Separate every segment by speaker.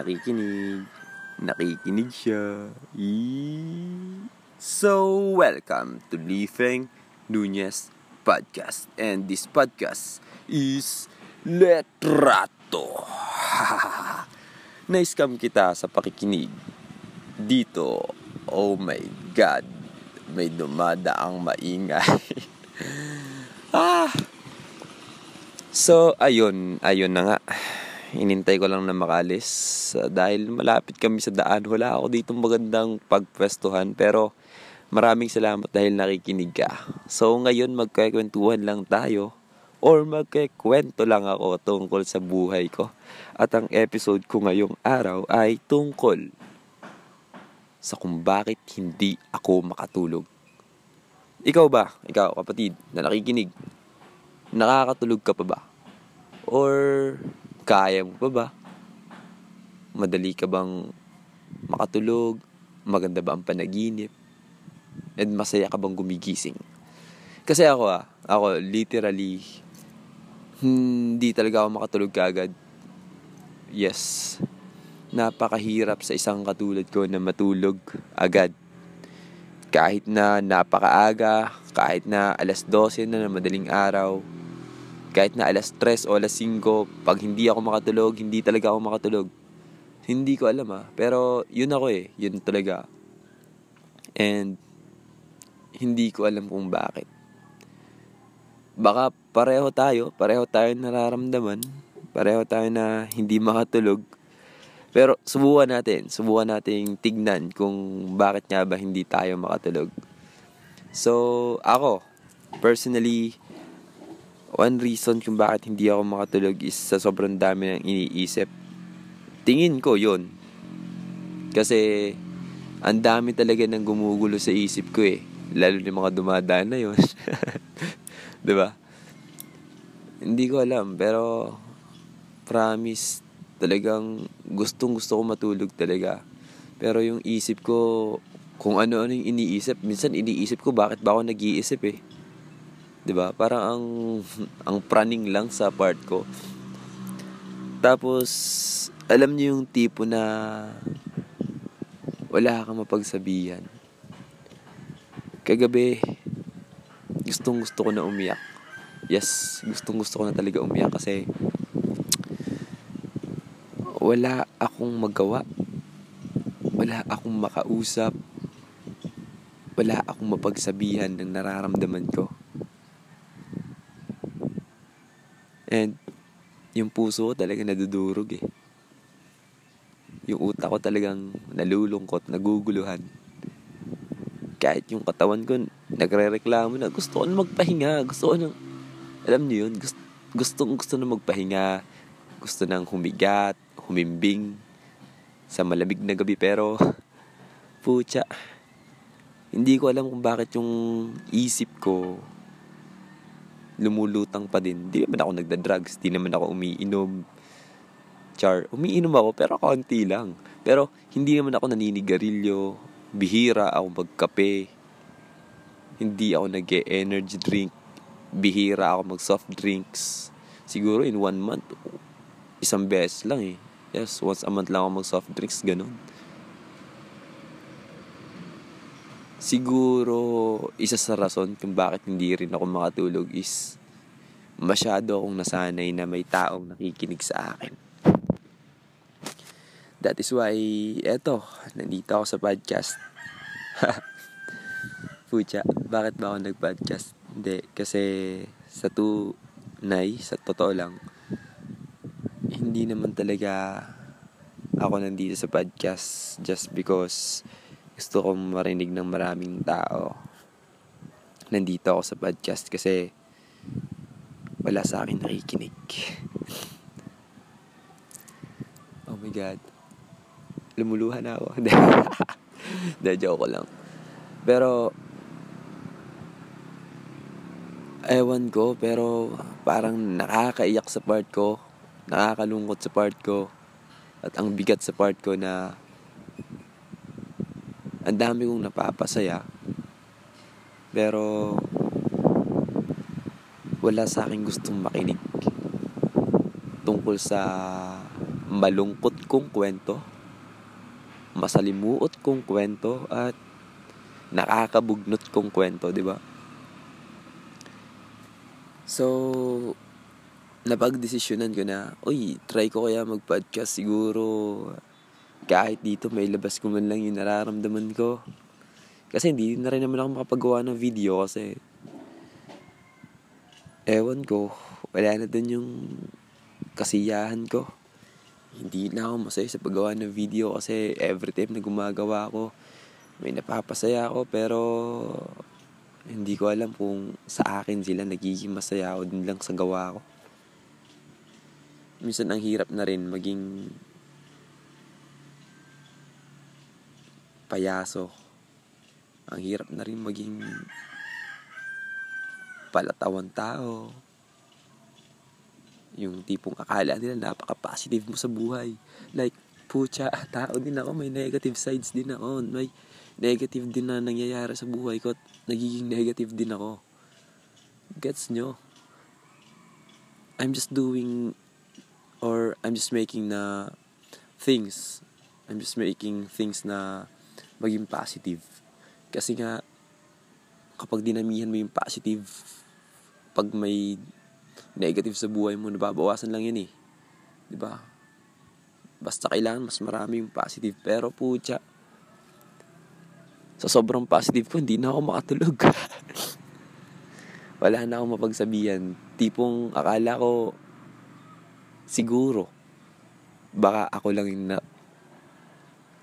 Speaker 1: nakikinig. Nakikinig siya. Eee. So, welcome to Leafing Nunez Podcast. And this podcast is Letrato. Na-scam kita sa pakikinig. Dito, oh my God, may dumadaang maingay. ah! So, ayun, ayun na nga inintay ko lang na makalis uh, dahil malapit kami sa daan. Wala ako dito magandang pagpwestuhan pero maraming salamat dahil nakikinig ka. So ngayon magkakwentuhan lang tayo or magkikwento lang ako tungkol sa buhay ko. At ang episode ko ngayong araw ay tungkol sa kung bakit hindi ako makatulog. Ikaw ba, ikaw kapatid na nakikinig, nakakatulog ka pa ba? Or kaya mo pa ba? Madali ka bang makatulog? Maganda ba ang panaginip? And masaya ka bang gumigising? Kasi ako ah, ako literally, hindi talaga ako makatulog kaagad. Yes. Napakahirap sa isang katulad ko na matulog agad. Kahit na napakaaga, kahit na alas 12 na ng madaling araw, kahit na alas 3 o alas 5, pag hindi ako makatulog, hindi talaga ako makatulog. Hindi ko alam ah. Pero yun ako eh. Yun talaga. And hindi ko alam kung bakit. Baka pareho tayo, pareho tayo nararamdaman, pareho tayo na hindi makatulog. Pero subukan natin, subukan natin tignan kung bakit nga ba hindi tayo makatulog. So, ako, personally, one reason kung bakit hindi ako makatulog is sa sobrang dami ng iniisip. Tingin ko yon Kasi, ang dami talaga ng gumugulo sa isip ko eh. Lalo yung mga dumadaan na yun. ba? diba? Hindi ko alam, pero promise, talagang gustong gusto ko matulog talaga. Pero yung isip ko, kung ano-ano yung iniisip, minsan iniisip ko bakit ba ako nag-iisip eh. 'Di ba? Parang ang ang praning lang sa part ko. Tapos alam niyo yung tipo na wala kang mapagsabihan. Kagabi gustong gusto ko na umiyak. Yes, gustong gusto ko na talaga umiyak kasi wala akong magawa. Wala akong makausap. Wala akong mapagsabihan ng nararamdaman ko. And yung puso ko talaga nadudurog eh. Yung utak ko talagang nalulungkot, naguguluhan. Kahit yung katawan ko nagre-reklamo na gusto ko magpahinga, gusto ko nang alam niyo yun, gusto, gusto, gusto na magpahinga, gusto nang humigat, humimbing sa malamig na gabi pero pucha hindi ko alam kung bakit yung isip ko lumulutang pa din. Di naman ako nagda-drugs, di naman ako umiinom. Char, umiinom ako pero konti lang. Pero hindi naman ako naninigarilyo, bihira ako magkape. Hindi ako nag energy drink. Bihira ako mag soft drinks. Siguro in one month, isang beses lang eh. Yes, once a month lang ako mag soft drinks, ganun. Siguro, isa sa rason kung bakit hindi rin ako makatulog is masyado akong nasanay na may taong nakikinig sa akin. That is why, eto, nandito ako sa podcast. Pucha, bakit ba ako nag-podcast? Hindi, kasi sa tunay, sa totoo lang, hindi naman talaga ako nandito sa podcast just because gusto kong marinig ng maraming tao. Nandito ako sa podcast kasi wala sa akin nakikinig. oh my God. Lumuluhan na ako. Hindi, joke ko lang. Pero, ewan ko, pero parang nakakaiyak sa part ko. Nakakalungkot sa part ko. At ang bigat sa part ko na ang dami kong napapasaya. Pero, wala sa akin gustong makinig tungkol sa malungkot kong kwento, masalimuot kong kwento, at nakakabugnot kong kwento, di ba? So, napagdesisyonan ko na, uy, try ko kaya mag-podcast siguro. Kahit dito may labas ko man lang yung nararamdaman ko. Kasi hindi na rin naman ako makapagawa ng video kasi ewan ko, wala na dun yung kasiyahan ko. Hindi na ako masaya sa paggawa ng video kasi every time na gumagawa ako, may napapasaya ako pero hindi ko alam kung sa akin sila nagiging masaya ako din lang sa gawa ko. Minsan ang hirap na rin maging payaso ang hirap na rin maging palatawan tao. Yung tipong akala nila napaka-positive mo sa buhay. Like, pucha, tao din ako, may negative sides din ako. May negative din na nangyayari sa buhay ko at nagiging negative din ako. Gets nyo? I'm just doing or I'm just making na things. I'm just making things na maging positive. Kasi nga, kapag dinamihan mo yung positive, pag may negative sa buhay mo, nababawasan lang yun eh. Ba? Basta kailangan mas marami yung positive. Pero pucha, sa sobrang positive ko, hindi na ako makatulog. Wala na akong mapagsabihan. Tipong akala ko, siguro, baka ako lang yung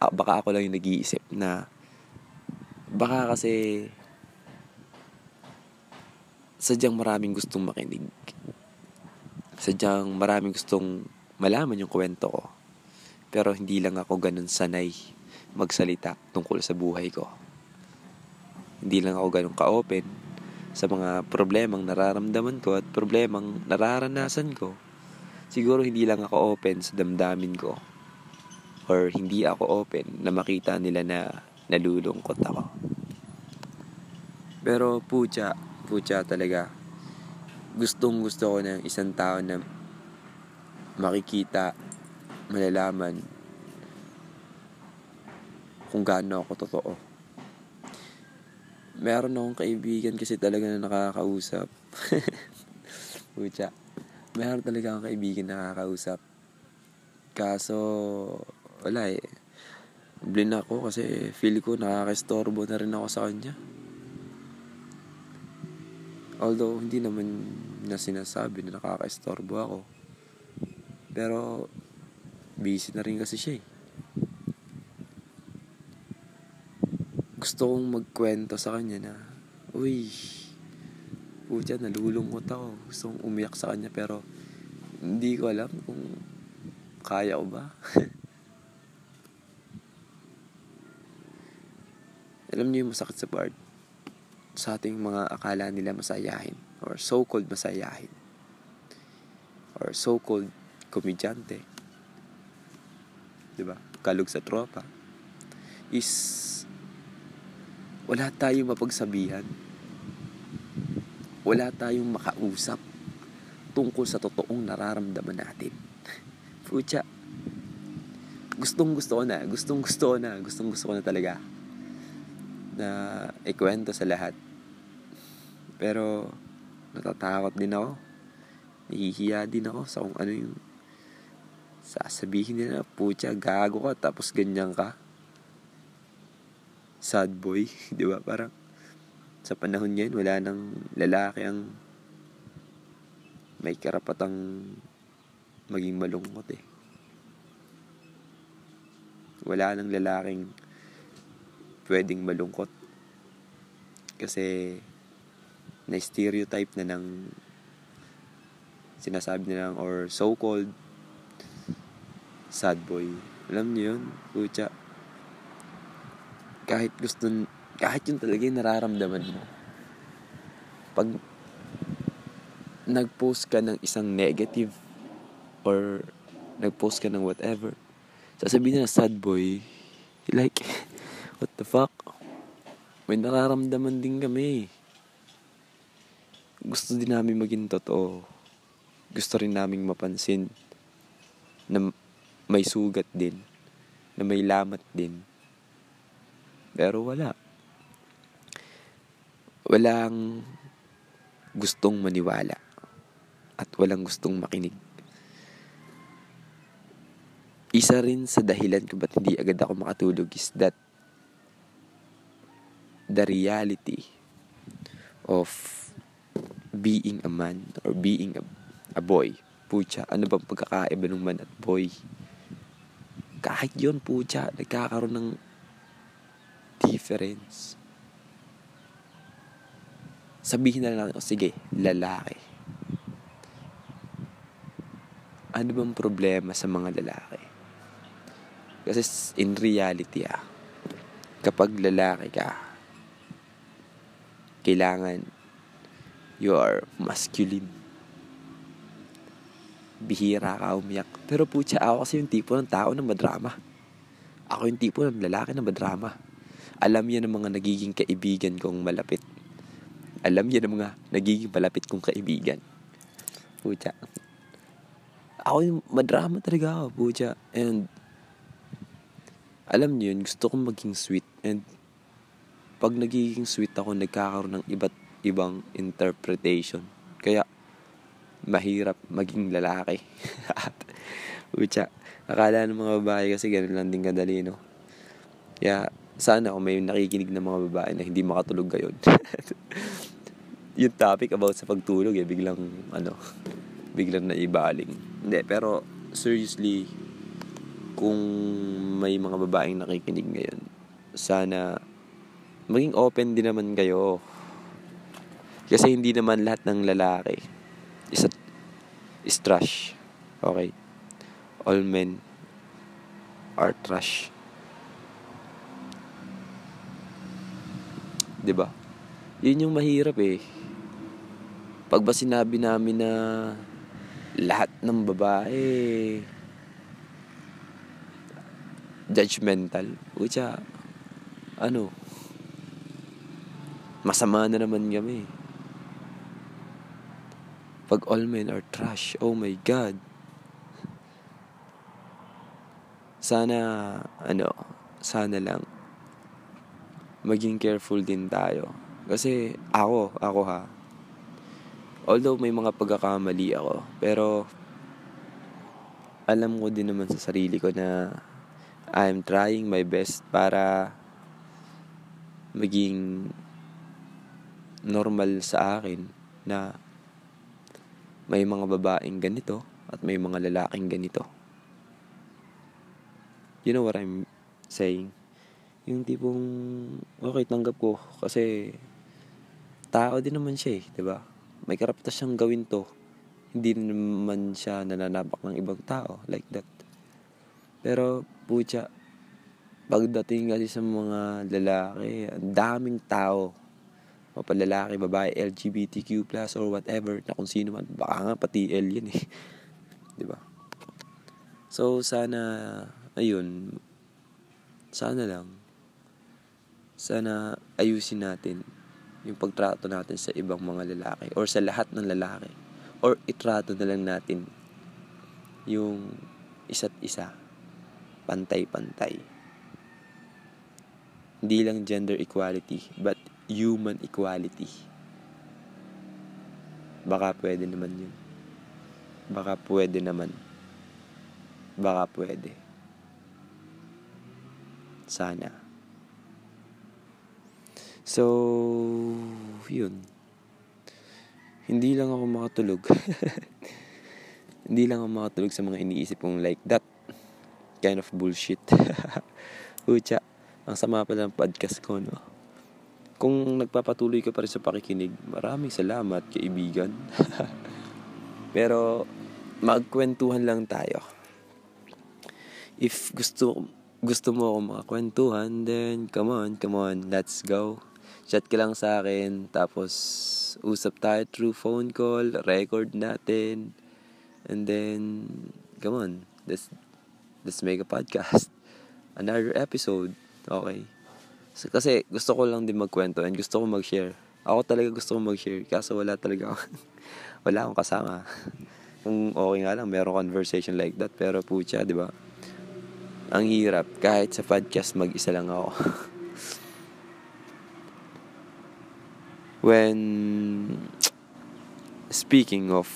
Speaker 1: ah, baka ako lang yung nag-iisip na baka kasi sadyang maraming gustong makinig. Sadyang maraming gustong malaman yung kwento ko. Pero hindi lang ako ganun sanay magsalita tungkol sa buhay ko. Hindi lang ako ganun ka-open sa mga problemang nararamdaman ko at problemang nararanasan ko. Siguro hindi lang ako open sa damdamin ko or hindi ako open na makita nila na nalulungkot ako. Pero pucha, pucha talaga. Gustong gusto ko ng isang tao na makikita, malalaman kung gaano ako totoo. Meron akong kaibigan kasi talaga na nakakausap. pucha. Meron talaga akong kaibigan na nakakausap. Kaso, wala eh blin ako kasi feel ko nakaka-estorbo na rin ako sa kanya. Although, hindi naman na sinasabi na nakaka-estorbo ako. Pero, busy na rin kasi siya eh. Gusto kong magkwento sa kanya na, Uy, putya, nalulungkot ako. Gusto kong umiyak sa kanya pero hindi ko alam kung kaya ko ba. Alam niyo yung masakit sa part sa ating mga akala nila masayahin or so-called masayahin or so-called komedyante. 'Di ba? Kalug sa tropa is wala tayong mapagsabihan. Wala tayong makausap tungkol sa totoong nararamdaman natin. Pucha, gustong gusto ko na, gustong gusto ko na, gustong gusto ko na talaga na ikwento sa lahat. Pero natatakot din ako. Nahihiya din ako sa kung ano yung sasabihin nila. Putya, gago ka tapos ganyan ka. Sad boy, di ba? Parang sa panahon ngayon, wala nang lalaki ang may karapatang maging malungkot eh. Wala nang lalaking pwedeng malungkot. Kasi na-stereotype na ng sinasabi nilang or so-called sad boy. Alam niyo yun? Pucha. Kahit gusto, kahit yun talaga yung nararamdaman mo. Pag nag-post ka ng isang negative or nag-post ka ng whatever, sasabihin na sad boy, the fuck? May nararamdaman din kami. Gusto din namin maging totoo. Gusto rin namin mapansin na may sugat din, na may lamat din. Pero wala. Walang gustong maniwala at walang gustong makinig. Isa rin sa dahilan kung ba't hindi agad ako makatulog is that the reality of being a man or being a, a boy. Pucha, ano bang pagkakaiba ng man at boy? Kahit yon pucha, nagkakaroon ng difference. Sabihin na lang, oh, sige, lalaki. Ano bang problema sa mga lalaki? Kasi in reality ah, kapag lalaki ka, kailangan you are masculine. Bihira ka umiyak. Pero putya, ako kasi yung tipo ng tao na madrama. Ako yung tipo ng lalaki na madrama. Alam yan ng mga nagiging kaibigan kong malapit. Alam yan ng mga nagiging malapit kong kaibigan. Putya. Ako yung madrama talaga ako, putya. And alam niyo yun, gusto kong maging sweet. And pag nagiging sweet ako, nagkakaroon ng iba't ibang interpretation. Kaya, mahirap maging lalaki. Putya. Akala ng mga babae kasi ganun lang din kadali, no? Kaya, sana kung may nakikinig ng mga babae na hindi makatulog ngayon. yung topic about sa pagtulog eh, biglang, ano, biglang naibaling. Hindi, pero, seriously, kung may mga babaeng nakikinig ngayon, sana, maging open din naman kayo. Kasi hindi naman lahat ng lalaki is, a, is trash. Okay? All men are trash. 'di ba? Yun yung mahirap eh. Pag ba sinabi namin na lahat ng babae judgmental, utya, ano, masama na naman kami. Pag all men are trash, oh my God. Sana, ano, sana lang, maging careful din tayo. Kasi ako, ako ha, although may mga pagkakamali ako, pero alam ko din naman sa sarili ko na I'm trying my best para maging normal sa akin na may mga babaeng ganito at may mga lalaking ganito. You know what I'm saying? Yung tipong, okay, tanggap ko kasi tao din naman siya eh, di ba? May karaptas siyang gawin to. Hindi naman siya nananabak ng ibang tao like that. Pero, pucha, pagdating kasi sa mga lalaki, ang daming tao. Mapalalaki, babae, LGBTQ+, or whatever, na kung sino man. Baka nga pati L yan eh. ba? So, sana, ayun, sana lang, sana ayusin natin yung pagtrato natin sa ibang mga lalaki or sa lahat ng lalaki or itrato na lang natin yung isa't isa pantay-pantay. Hindi lang gender equality, but human equality. Baka pwede naman yun. Baka pwede naman. Baka pwede. Sana. So, yun. Hindi lang ako makatulog. Hindi lang ako makatulog sa mga iniisip kong like that kind of bullshit. Ucha, ang sama pala ng podcast ko, no? Kung nagpapatuloy ka pa rin sa pakikinig, maraming salamat, kaibigan. Pero, magkwentuhan lang tayo. If gusto gusto mo ako makakwentuhan, then come on, come on, let's go. Chat ka lang sa akin, tapos usap tayo through phone call, record natin, and then, come on, let's let's make a podcast. Another episode. Okay. Kasi gusto ko lang din magkwento and gusto ko mag-share. Ako talaga gusto ko mag-share. Kaso wala talaga ako. wala akong kasama. Kung okay nga lang, meron conversation like that. Pero pucha, di ba? ang hirap kahit sa podcast mag-isa lang ako. When speaking of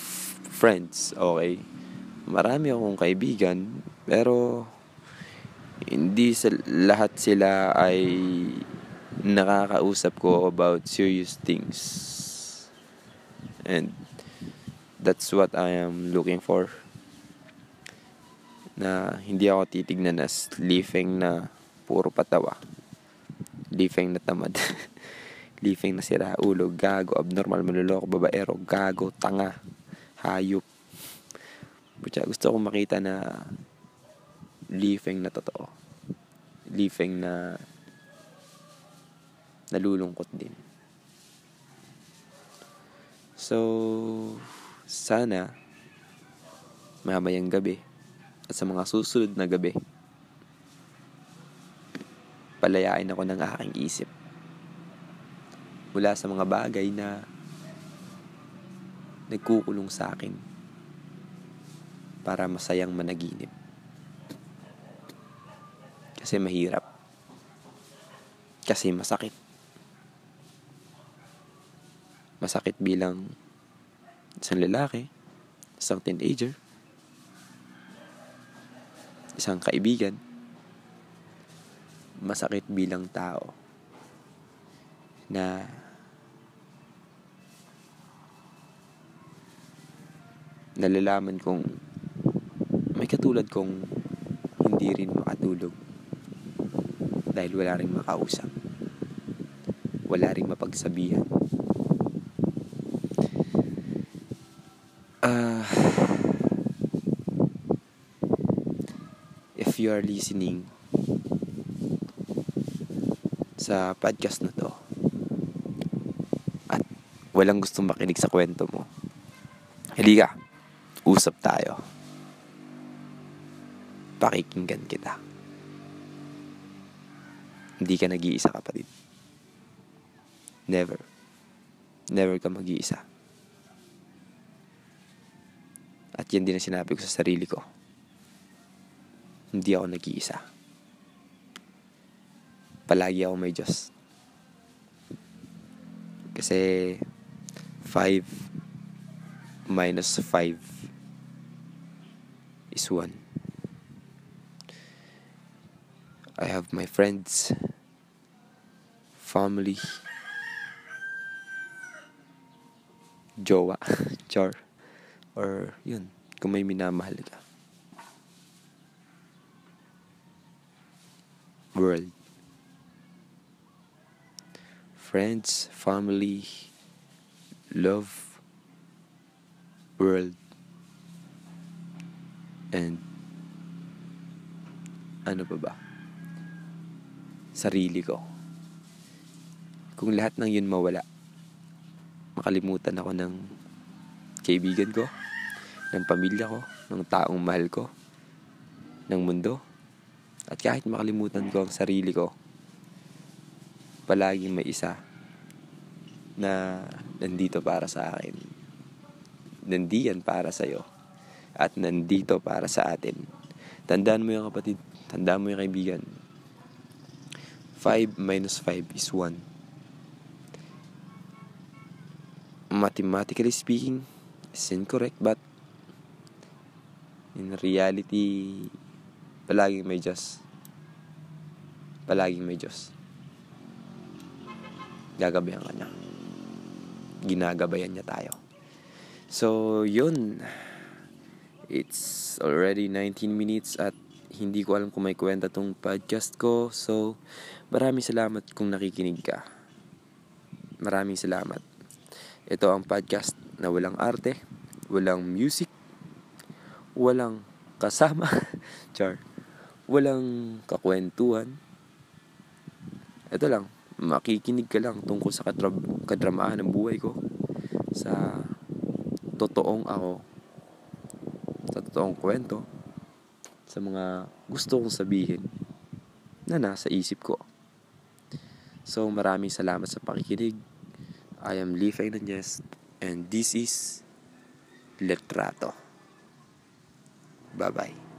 Speaker 1: friends, okay, marami akong kaibigan, pero hindi sa lahat sila ay nakakausap ko about serious things. And that's what I am looking for. Na hindi ako titignan as living na puro patawa. Living na tamad. living na sira ulo, gago, abnormal, manluloko, babaero, gago, tanga, hayop. Butya, gusto kong makita na living na totoo. Living na nalulungkot din. So, sana mamayang gabi at sa mga susunod na gabi palayain ako ng aking isip mula sa mga bagay na nagkukulong sa akin para masayang managinip. Kasi mahirap. Kasi masakit. Masakit bilang isang lalaki, isang teenager, isang kaibigan, masakit bilang tao na nalalaman kong may katulad kong hindi rin makatulog dahil wala rin makausap. Wala rin mapagsabihan. Uh, if you are listening sa podcast na to at walang gustong makinig sa kwento mo halika usap tayo. Pakikinggan kita hindi ka nag-iisa kapatid never never ka mag-iisa At yan din ang sinabi ko sa sarili ko. Hindi ako nag-iisa. Palagi ako may Diyos. Kasi 5 minus 5 is 1. I have my friends, family, jowa, char or yun, kung may minamahal ka. World. Friends, family, love, world, and ano pa ba? Sarili ko. Kung lahat ng yun mawala, makalimutan ako ng kaibigan ko, ng pamilya ko, ng taong mahal ko, ng mundo. At kahit makalimutan ko ang sarili ko, palaging may isa na nandito para sa akin. Nandiyan para sa'yo. At nandito para sa atin. Tandaan mo yung kapatid. Tandaan mo yung kaibigan. 5 minus 5 is 1. Mathematically speaking, is incorrect but in reality palaging may Diyos palaging may Diyos gagabayan ka niya. Ginagabayan niya tayo. So yun. It's already 19 minutes at hindi ko alam kung may kwenta tong podcast ko so maraming salamat kung nakikinig ka maraming salamat ito ang podcast na walang arte walang music walang kasama, char, walang kakwentuhan. Ito lang, makikinig ka lang tungkol sa kadrab- kadramaan ng buhay ko. Sa totoong ako. Sa totoong kwento. Sa mga gusto kong sabihin na nasa isip ko. So maraming salamat sa pakikinig. I am Lee Fernandez and this is Letrato. Bye bye.